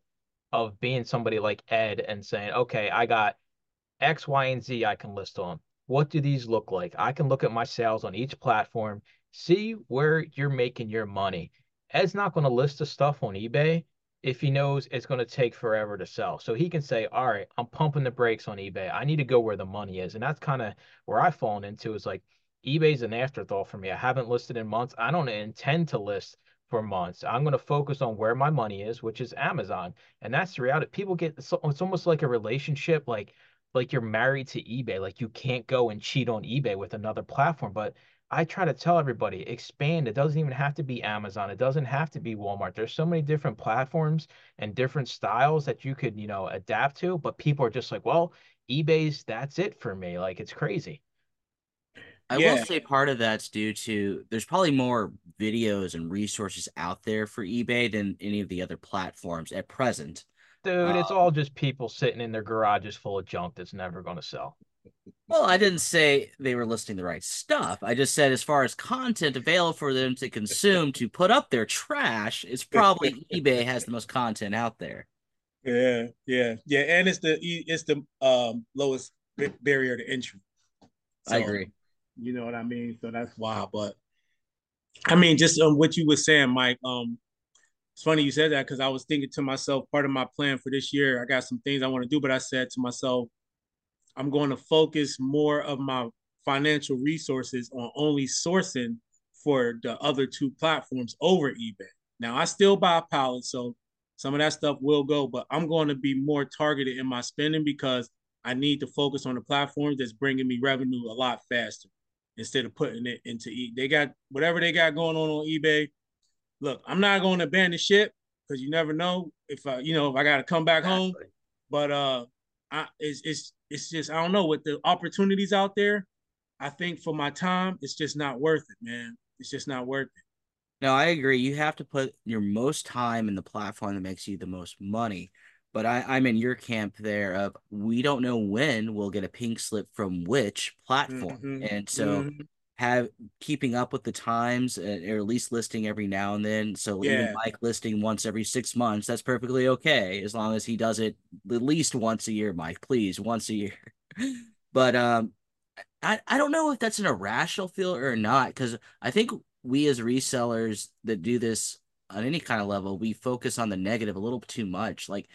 of being somebody like Ed and saying, okay, I got X, Y, and Z I can list on. What do these look like? I can look at my sales on each platform, see where you're making your money. Ed's not going to list the stuff on eBay if he knows it's going to take forever to sell. So he can say, all right, I'm pumping the brakes on eBay. I need to go where the money is. And that's kind of where I've fallen into is like eBay's an afterthought for me. I haven't listed in months. I don't intend to list for months. I'm going to focus on where my money is, which is Amazon. And that's the reality. People get it's almost like a relationship, like like you're married to eBay. Like you can't go and cheat on eBay with another platform. But I try to tell everybody, expand. It doesn't even have to be Amazon. It doesn't have to be Walmart. There's so many different platforms and different styles that you could, you know, adapt to. But people are just like, well, eBay's that's it for me. Like it's crazy. I Yeah. will say part of that's due to there's probably more videos and resources out there for eBay than any of the other platforms at present. Dude, it's Um, all just people sitting in their garages full of junk that's never going to sell. Well, I didn't say they were listing the right stuff. I just said as far as content available for them to consume to put up their trash, it's probably *laughs* eBay has the most content out there. yeah yeah yeah and it's the it's the um lowest barrier to entry I agree. you know what i mean so that's why but i mean just um, what you were saying mike um it's funny you said that because i was thinking to myself part of my plan for this year i got some things i want to do but i said to myself i'm going to focus more of my financial resources on only sourcing for the other two platforms over ebay. Now i still buy pallets so some of that stuff will go but i'm going to be more targeted in my spending because i need to focus on the platforms that's bringing me revenue a lot faster instead of putting it into e they got whatever they got going on on ebay. Look i'm not going to abandon ship because you never know if i you know if i got to come back home. But uh I, it's it's it's just I don't know with the opportunities out there. I think for my time, it's just not worth it, man. It's just not worth it. No, I agree. You have to put your most time in the platform that makes you the most money. But I, I'm in your camp there of we don't know when we'll get a pink slip from which platform. Mhm. And so Mhm. Have keeping up with the times uh, or at least listing every now and then. So even Mike listing once every six months, that's perfectly okay as long as he does it at least once a year, Mike. Please, once a year. *laughs* but um I, I don't know if that's an irrational feel or not, because I think we as resellers that do this on any kind of level, we focus on the negative a little too much. Like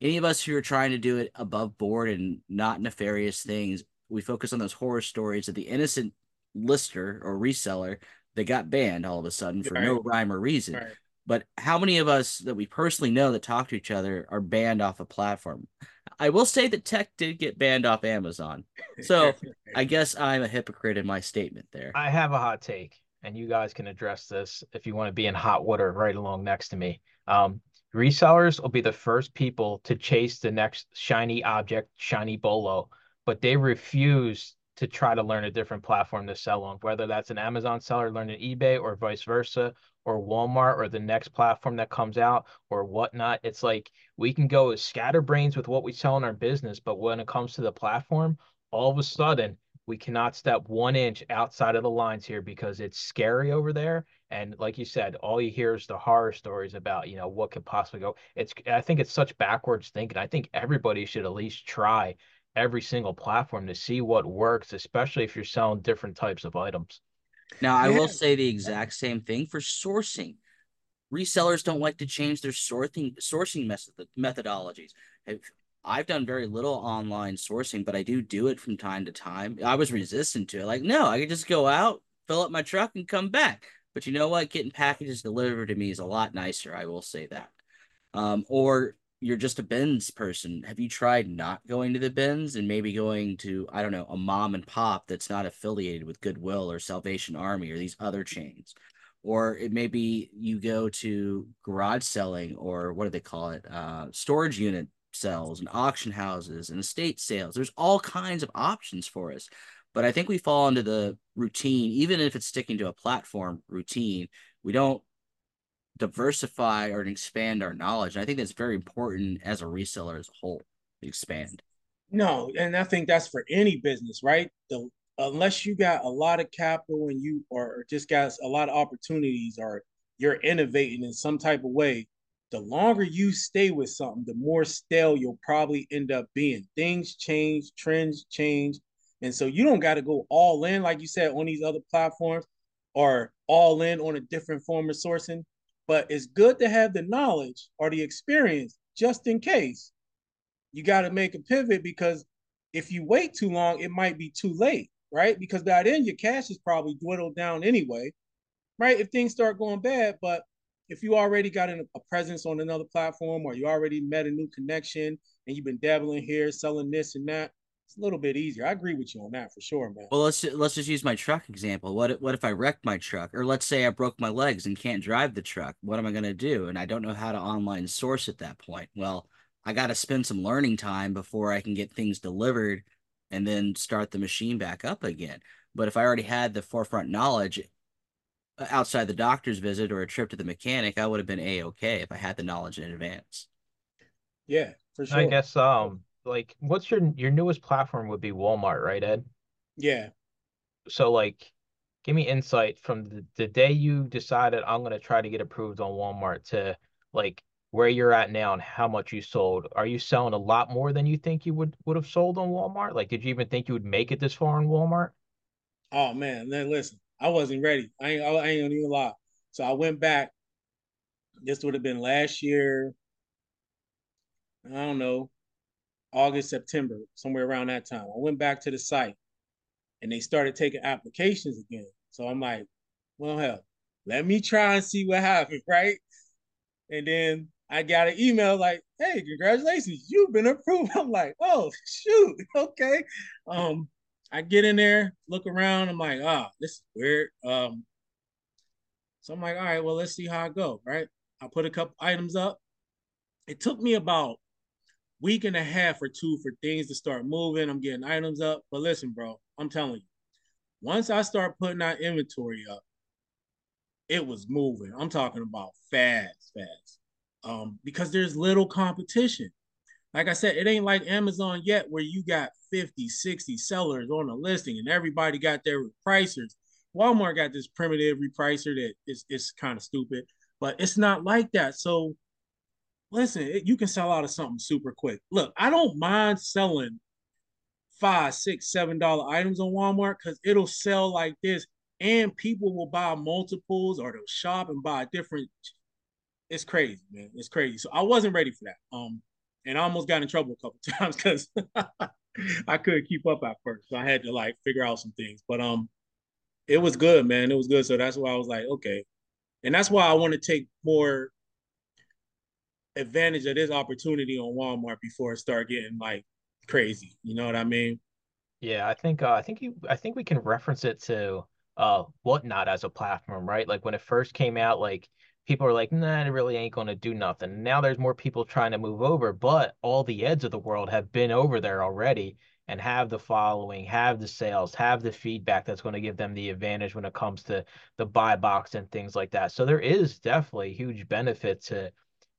any of us who are trying to do it above board and not nefarious things, we focus on those horror stories of the innocent lister or reseller that got banned all of a sudden for no rhyme or reason. Right. But how many of us that we personally know that talk to each other are banned off a platform? I will say that tech did get banned off Amazon. So *laughs* I guess I'm a hypocrite in my statement there. I have a hot take, and you guys can address this if you want to be in hot water right along next to me. Um, resellers will be the first people to chase the next shiny object, shiny bolo, but they refuse to try to learn a different platform to sell on, whether that's an Amazon seller learning eBay or vice versa, or Walmart or the next platform that comes out or whatnot. It's like we can go as scatterbrains with what we sell in our business, but when it comes to the platform, all of a sudden we cannot step one inch outside of the lines here because it's scary over there. And like you said, all you hear is the horror stories about, you know, what could possibly go. It's I think it's such backwards thinking. I think everybody should at least try every single platform to see what works, especially if you're selling different types of items. Now, I will say the exact same thing for sourcing. Resellers don't like to change their sourcing sourcing method, methodologies. I've done very little online sourcing, but I do do it from time to time. I was resistant to it. Like, no, I could just go out, fill up my truck, and come back. But you know what? Getting packages delivered to me is a lot nicer. I will say that. Um, or you're just a bins person. Have you tried not going to the bins and maybe going to, I don't know, a mom and pop that's not affiliated with Goodwill or Salvation Army or these other chains? Or it may be you go to garage selling or what do they call it? Uh, storage unit sales and auction houses and estate sales. There's all kinds of options for us. But I think we fall into the routine, even if it's sticking to a platform routine. We don't diversify or expand our knowledge. And I think that's very important as a reseller as a whole to expand. No, and I think that's for any business, right? The unless you got a lot of capital and you or just got a lot of opportunities or you're innovating in some type of way, the longer you stay with something, the more stale you'll probably end up being. Things change, trends change. And so you don't got to go all in, like you said, on these other platforms or all in on a different form of sourcing but it's good to have the knowledge or the experience just in case. You got to make a pivot because if you wait too long, it might be too late, right? Because by then your cash is probably dwindled down anyway, right? If things start going bad, but if you already got a presence on another platform or you already met a new connection and you've been dabbling here, selling this and that, it's a little bit easier. I agree with you on that for sure, man. Well, let's let's just use my truck example. What if, what if I wreck my truck, or let's say I broke my legs and can't drive the truck? What am I gonna do? And I don't know how to online source at that point. Well, I got to spend some learning time before I can get things delivered, and then start the machine back up again. But if I already had the forefront knowledge uh, outside the doctor's visit or a trip to the mechanic, I would have been a okay if I had the knowledge in advance. Yeah, for sure. I guess um like what's your your newest platform would be Walmart, right, Ed? Yeah. So like give me insight from the, the day you decided I'm gonna try to get approved on Walmart to like where you're at now and how much you sold. Are you selling a lot more than you think you would would have sold on Walmart? Like did you even think you would make it this far on Walmart? Oh man, then listen, I wasn't ready. I ain't I ain't gonna even lie. So I went back. This would have been last year. I don't know, August, September, somewhere around that time. I went back to the site and they started taking applications again. So I'm like, well, hell, let me try and see what *laughs* happens, right? And then I got an email like, hey, congratulations, you've been approved. *laughs* I'm like, oh, shoot, *laughs* okay. Um, I get in there, look around, I'm like, ah, oh, this is weird. Um, so I'm like, all right, well, let's see how I go, right? I put a couple items up. It took me about week and a half or two for things to start moving. I'm getting items up. But listen, bro, I'm telling you, once I start putting that inventory up, it was moving. I'm talking about fast, fast. Um, because there's little competition. Like I said, it ain't like Amazon yet where you got 50, 60 sellers on a listing and everybody got their repricers. Walmart got this primitive repricer that is, is kind of stupid, but it's not like that. So listen, you can sell out of something super quick. Look, I don't mind selling five, six, seven dollar items on Walmart because it'll sell like this, and people will buy multiples or they'll shop and buy different. It's crazy, man. It's crazy. So I wasn't ready for that. Um, and I almost got in trouble a couple *laughs* times because *laughs* I couldn't keep up at first. So I had to like figure out some things. But um, it was good, man. It was good. So that's why I was like, okay, And that's why I want to take more advantage of this opportunity on Walmart before it start getting like crazy. You know what I mean? Yeah, I think uh, I think you I think we can reference it to uh whatnot as a platform, right? Like when it first came out, like people are like, nah, it really ain't gonna do nothing. Now there's more people trying to move over, but all the eds of the world have been over there already and have the following, have the sales, have the feedback that's going to give them the advantage when it comes to the buy box and things like that. So there is definitely huge benefit to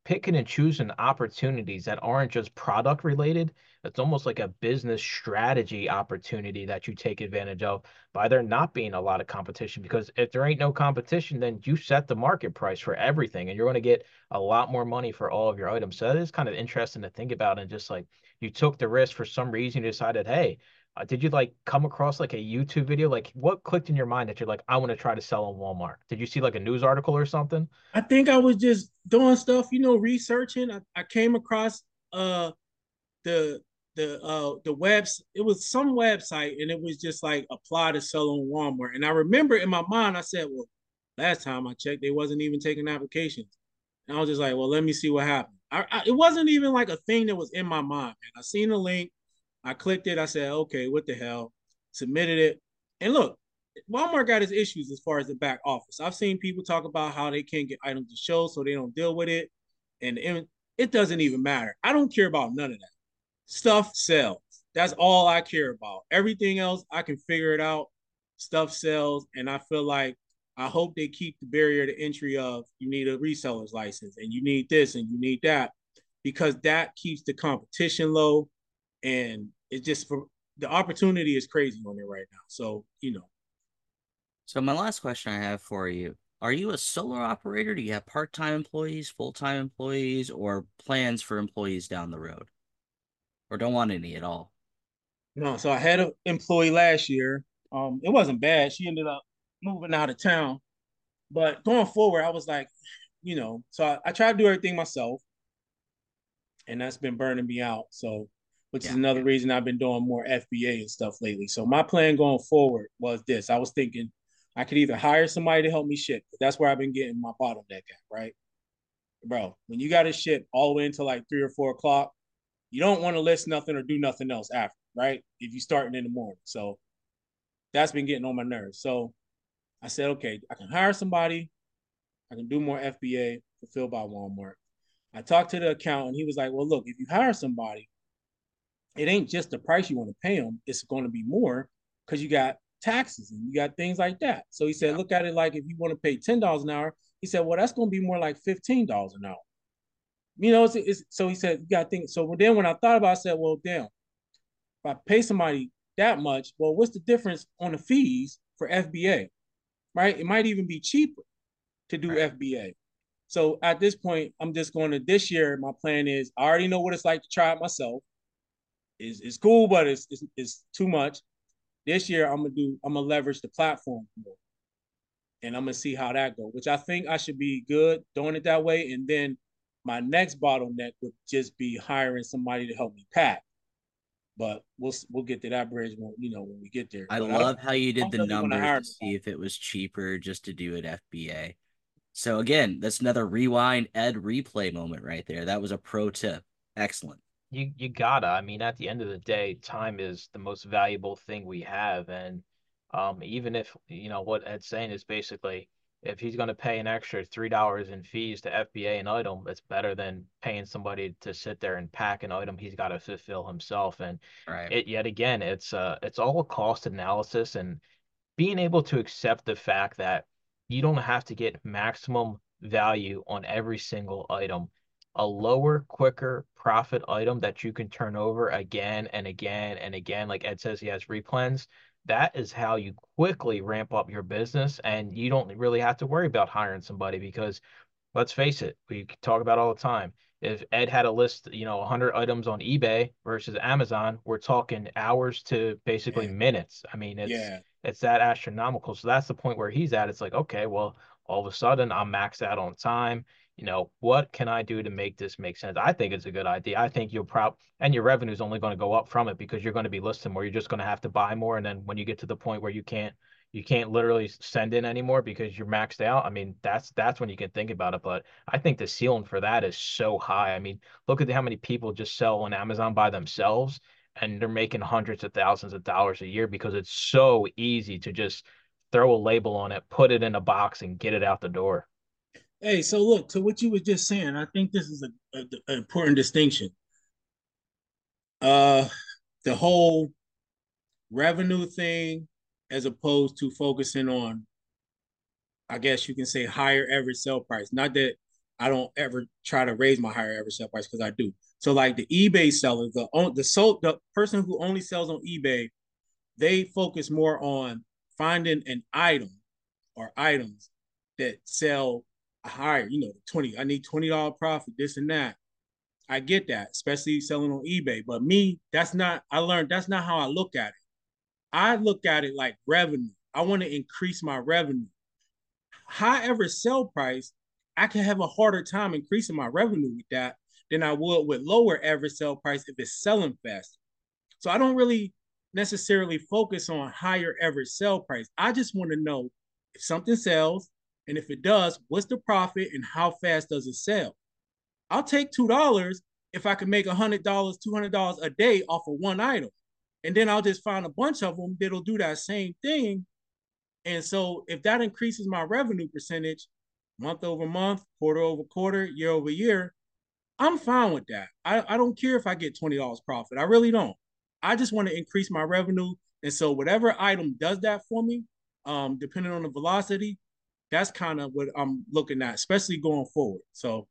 picking and choosing opportunities that aren't just product related. It's almost like a business strategy opportunity that you take advantage of by there not being a lot of competition. Because if there ain't no competition, then you set the market price for everything and you're going to get a lot more money for all of your items. So that is kind of interesting to think about. And just like you took the risk for some reason, you decided, hey, uh, did you like come across like a YouTube video? Like what clicked in your mind that you're like, I want to try to sell on Walmart? Did you see like a news article or something? I think I was just doing stuff, you know, researching. I, I came across uh the the uh the webs it was some website and it was just like apply to sell on Walmart. And I remember in my mind I said, Well, last time I checked, they wasn't even taking applications. And I was just like, well, let me see what happened. I, I, it wasn't even like a thing that was in my mind. I seen the link. I clicked it. I said, okay, what the hell? Submitted it. And look, Walmart got its issues as far as the back office. I've seen people talk about how they can't get items to show, so they don't deal with it. And it doesn't even matter. I don't care about none of that. Stuff sells. That's all I care about. Everything else, I can figure it out. Stuff sells. And I feel like I hope they keep the barrier to entry of you need a reseller's license and you need this and you need that because that keeps the competition low and it just for the opportunity is crazy on it right now. So, you know. So my last question I have for you. Are you a solo operator? Do you have part-time employees, full-time employees, or plans for employees down the road? Or don't want any at all? No, so I had an employee last year. Um, it wasn't bad. She ended up moving out of town. But going forward, I was like, you know, so I, I try to do everything myself. And that's been burning me out. So which yeah. is another reason I've been doing more FBA and stuff lately. So my plan going forward was this. I was thinking I could either hire somebody to help me ship. That's where I've been getting my bottleneck at, right? Bro, when you got to ship all the way until like three or four o'clock, you don't want to list nothing or do nothing else after, right? If you starting in the morning. So that's been getting on my nerves. So I said, okay, I can hire somebody. I can do more FBA fulfilled by Walmart. I talked to the accountant. He was like, well, look, if you hire somebody, it ain't just the price you want to pay them. It's going to be more because you got taxes and you got things like that. So he said, look at it like if you want to pay ten dollars an hour, he said, well, that's going to be more like fifteen dollars an hour. You know, it's, it's, so he said, you got to think. So then when I thought about, it, I said, well, damn, if I pay somebody that much, well, what's the difference on the fees for FBA? Right? It might even be cheaper to do right. FBA. So at this point, I'm just going to this year. My plan is I already know what it's like to try it myself is is cool, but it's, it's it's too much. This year I'm gonna do I'm gonna leverage the platform more. And I'm gonna see how that goes, which I think I should be good doing it that way. And then my next bottleneck would just be hiring somebody to help me pack. But we'll we'll get to that bridge when you know when we get there. I but love I how you did the numbers to see if it was cheaper just to do it FBA. So again, that's another rewind ed replay moment right there. That was a pro tip. Excellent you you gotta. I mean, at the end of the day, time is the most valuable thing we have, and um, even if you know what Ed's saying is basically, if he's going to pay an extra three dollars in fees to FBA an item, it's better than paying somebody to sit there and pack an item he's got to fulfill himself. And right. it yet again, it's uh, it's all a cost analysis and being able to accept the fact that you don't have to get maximum value on every single item a lower, quicker profit item that you can turn over again and again and again, like Ed says he has replens. that is how you quickly ramp up your business. And you don't really have to worry about hiring somebody because let's face it, we talk about all the time. If Ed had a list, you know, 100 items on eBay versus Amazon, we're talking hours to basically yeah. minutes. I mean, it's yeah. it's that astronomical. So that's the point where he's at. It's like, okay, well, all of a sudden I'm maxed out on time you know, what can I do to make this make sense? I think it's a good idea. I think you'll probably, and your revenue is only going to go up from it because you're going to be listing more. You're just going to have to buy more. And then when you get to the point where you can't, you can't literally send in anymore because you're maxed out. I mean, that's that's when you can think about it. But I think the ceiling for that is so high. I mean, look at how many people just sell on Amazon by themselves and they're making hundreds of thousands of dollars a year because it's so easy to just throw a label on it, put it in a box, and get it out the door. Hey, so look to what you were just saying. I think this is a, a, an important distinction. Uh, the whole revenue thing, as opposed to focusing on, I guess you can say higher average sale price. Not that I don't ever try to raise my higher average sale price because I do. So like the eBay seller, the the so the person who only sells on eBay, they focus more on finding an item or items that sell higher, you know, 20. I need $20 profit, this and that. I get that, especially selling on eBay. But me, that's not, I learned that's not how I look at it. I look at it like revenue. I want to increase my revenue. However, sell price, I can have a harder time increasing my revenue with that than I would with lower average sell price if it's selling fast. So I don't really necessarily focus on higher average sell price. I just want to know if something sells, and if it does, what's the profit and how fast does it sell? I'll take two dollars if I can make a hundred dollars, two hundred dollars a day off of one item, and then I'll just find a bunch of them that'll do that same thing. And so, if that increases my revenue percentage, month over month, quarter over quarter, year over year, I'm fine with that. I, I don't care if I get twenty dollars profit. I really don't. I just want to increase my revenue. And so whatever item does that for me, um, depending on the velocity, that's kind of what I'm looking at, especially going forward. So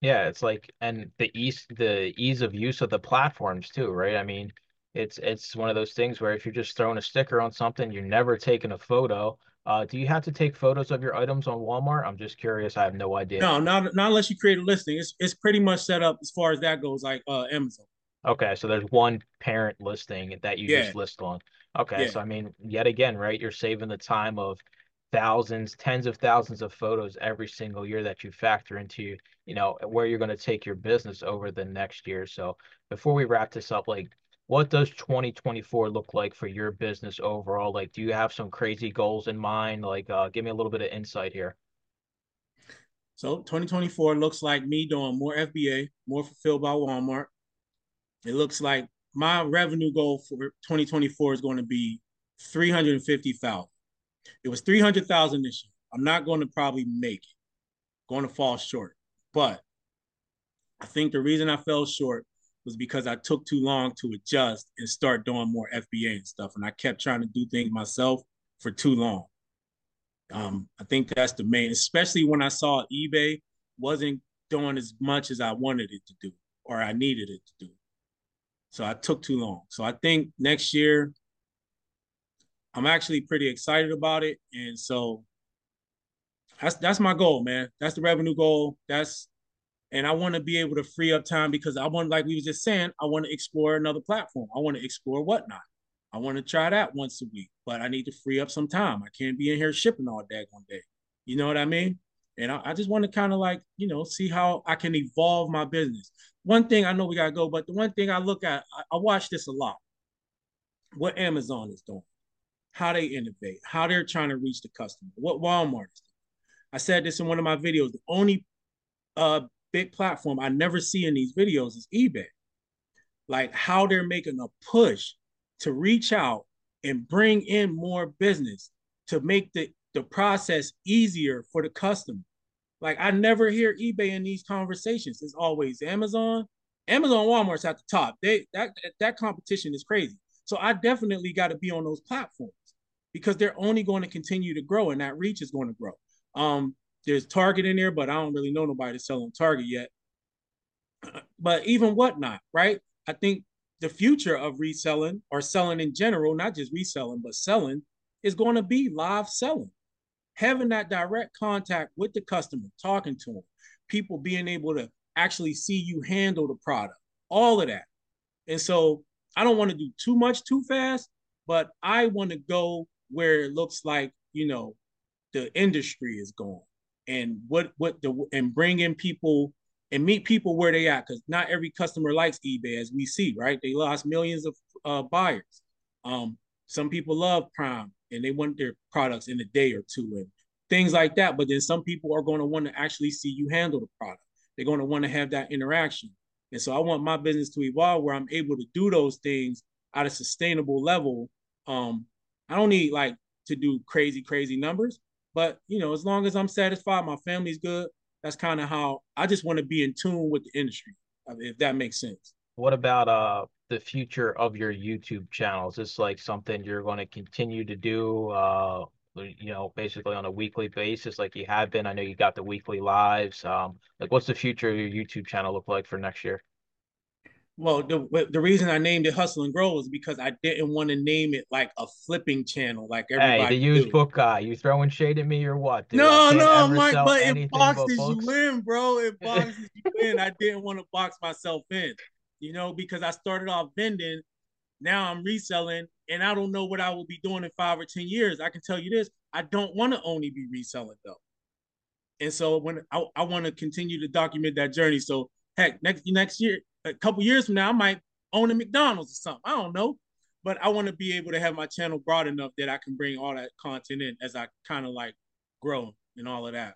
yeah, it's like and the ease the ease of use of the platforms too, right? I mean, it's it's one of those things where if you're just throwing a sticker on something, you're never taking a photo. Uh, do you have to take photos of your items on Walmart? I'm just curious. I have no idea. No, not not unless you create a listing. It's it's pretty much set up as far as that goes, like uh, Amazon. Okay, so there's one parent listing that you yeah. just list on. Okay, yeah. so I mean, yet again, right? You're saving the time of thousands, tens of thousands of photos every single year that you factor into, you know, where you're going to take your business over the next year. So before we wrap this up, like, what does 2024 look like for your business overall? Like, do you have some crazy goals in mind? Like, uh, give me a little bit of insight here. So 2024 looks like me doing more FBA, more fulfilled by Walmart, it looks like my revenue goal for 2024 is going to be 350,000. It was 300,000 this year. I'm not going to probably make it. Going to fall short. But I think the reason I fell short was because I took too long to adjust and start doing more FBA and stuff. And I kept trying to do things myself for too long. Um, I think that's the main, especially when I saw eBay wasn't doing as much as I wanted it to do or I needed it to do. So I took too long. So I think next year, I'm actually pretty excited about it. And so that's that's my goal, man. That's the revenue goal. That's and I want to be able to free up time because I want, like we were just saying, I want to explore another platform. I want to explore whatnot. I want to try that once a week, but I need to free up some time. I can't be in here shipping all day one day. You know what I mean? And I, I just want to kind of like, you know, see how I can evolve my business. One thing I know we gotta go, but the one thing I look at, I, I watch this a lot. What Amazon is doing, how they innovate, how they're trying to reach the customer, what Walmart is doing. I said this in one of my videos. The only uh big platform I never see in these videos is eBay. Like how they're making a push to reach out and bring in more business to make the, the process easier for the customer. Like I never hear eBay in these conversations. It's always Amazon. Amazon, Walmart's at the top. They that that competition is crazy. So I definitely got to be on those platforms because they're only going to continue to grow and that reach is going to grow. Um, there's Target in there, but I don't really know nobody to sell Target yet. *clears throat* But even whatnot, right? I think the future of reselling or selling in general, not just reselling, but selling, is going to be live selling having that direct contact with the customer, talking to them, people being able to actually see you handle the product, all of that. And so I don't want to do too much too fast, but I want to go where it looks like, you know, the industry is going and what what the and bring in people and meet people where they at because not every customer likes ebay as we see right they lost millions of uh, buyers um some people love prime and they want their products in a day or two and things like that. But then some people are going to want to actually see you handle the product. They're going to want to have that interaction. And so I want my business to evolve where I'm able to do those things at a sustainable level. Um, I don't need like to do crazy, crazy numbers, but you know, as long as I'm satisfied, my family's good. That's kind of how I just want to be in tune with the industry, if that makes sense. What about uh the future of your YouTube channel? Is this like something you're going to continue to do? Uh, you know, basically on a weekly basis, like you have been. I know you got the weekly lives. Um, like, what's the future of your YouTube channel look like for next year? Well, the the reason I named it Hustle and Grow is because I didn't want to name it like a flipping channel, like everybody. Hey, the used book guy, you throwing shade at me or what? Dude? No, no, Mike, but it boxes you in, bro. *laughs* It boxes you in. I didn't want to box myself in, you know, because I started off vending. Now I'm reselling, and I don't know what I will be doing in five or ten years. I can tell you this: I don't want to only be reselling though. And so when I, I want to continue to document that journey, so heck, next next year a couple years from now, I might own a McDonald's or something. I don't know. But I want to be able to have my channel broad enough that I can bring all that content in as I kind of like grow and all of that.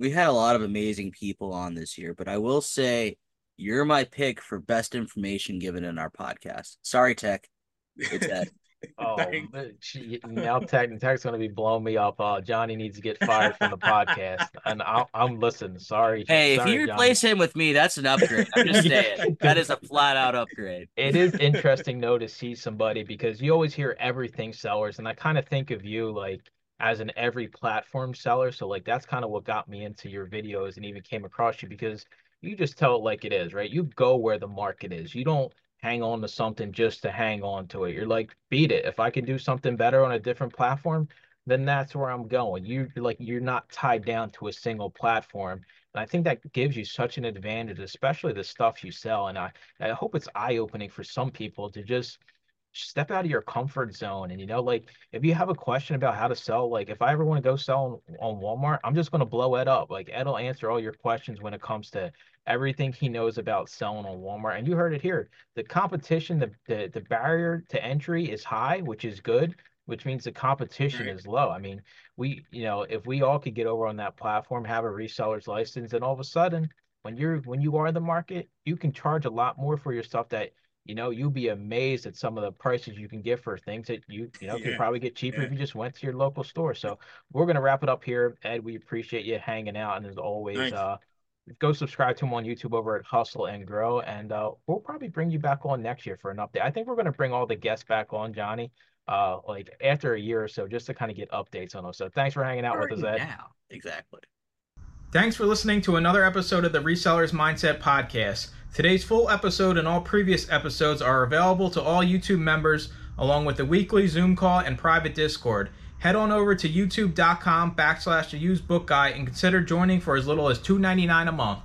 We had a lot of amazing people on this year, but I will say you're my pick for best information given in our podcast. Sorry, Tech. It's *laughs* Ed. Oh, now *laughs* Tech Tech's going to be blowing me up. Uh, Johnny needs to get fired from the podcast, and i am listening. Sorry. Hey, Sorry, if you replace Johnny. him with me, that's an upgrade. I'm just saying *laughs* that is a flat out upgrade. It is interesting though to see somebody because you always hear everything sellers, and I kind of think of you like as an every platform seller. So like that's kind of what got me into your videos and even came across you because you just tell it like it is, right? You go where the market is. You don't hang on to something just to hang on to it. You're like, beat it. If I can do something better on a different platform, then that's where I'm going. You're like you're not tied down to a single platform. And I think that gives you such an advantage, especially the stuff you sell. And I, I hope it's eye-opening for some people to just step out of your comfort zone. And you know, like if you have a question about how to sell, like if I ever want to go sell on, on Walmart, I'm just gonna blow Ed up. Like Ed will answer all your questions when it comes to everything he knows about selling on Walmart. And you heard it here. The competition, the the, the barrier to entry is high, which is good, which means the competition is low. I mean, we, you know, if we all could get over on that platform, have a reseller's license, and all of a sudden, when you're when you are in the market, you can charge a lot more for your stuff that you know, you'll be amazed at some of the prices you can get for things that you, you know, yeah. could probably get cheaper yeah. if you just went to your local store. So we're gonna wrap it up here. Ed, we appreciate you hanging out, and as always, Thanks. uh, go subscribe to him on YouTube over at Hustle and Grow, and uh, we'll probably bring you back on next year for an update. I think we're going to bring all the guests back on, Johnny, uh, like after a year or so, just to kind of get updates on those. So thanks for hanging out with us, Ed. Now, exactly. Thanks for listening to another episode of the Resellers Mindset Podcast. Today's full episode and all previous episodes are available to all YouTube members, along with the weekly Zoom call and private Discord head on over to youtube.com backslash the used book guy and consider joining for as little as $2.99 a month.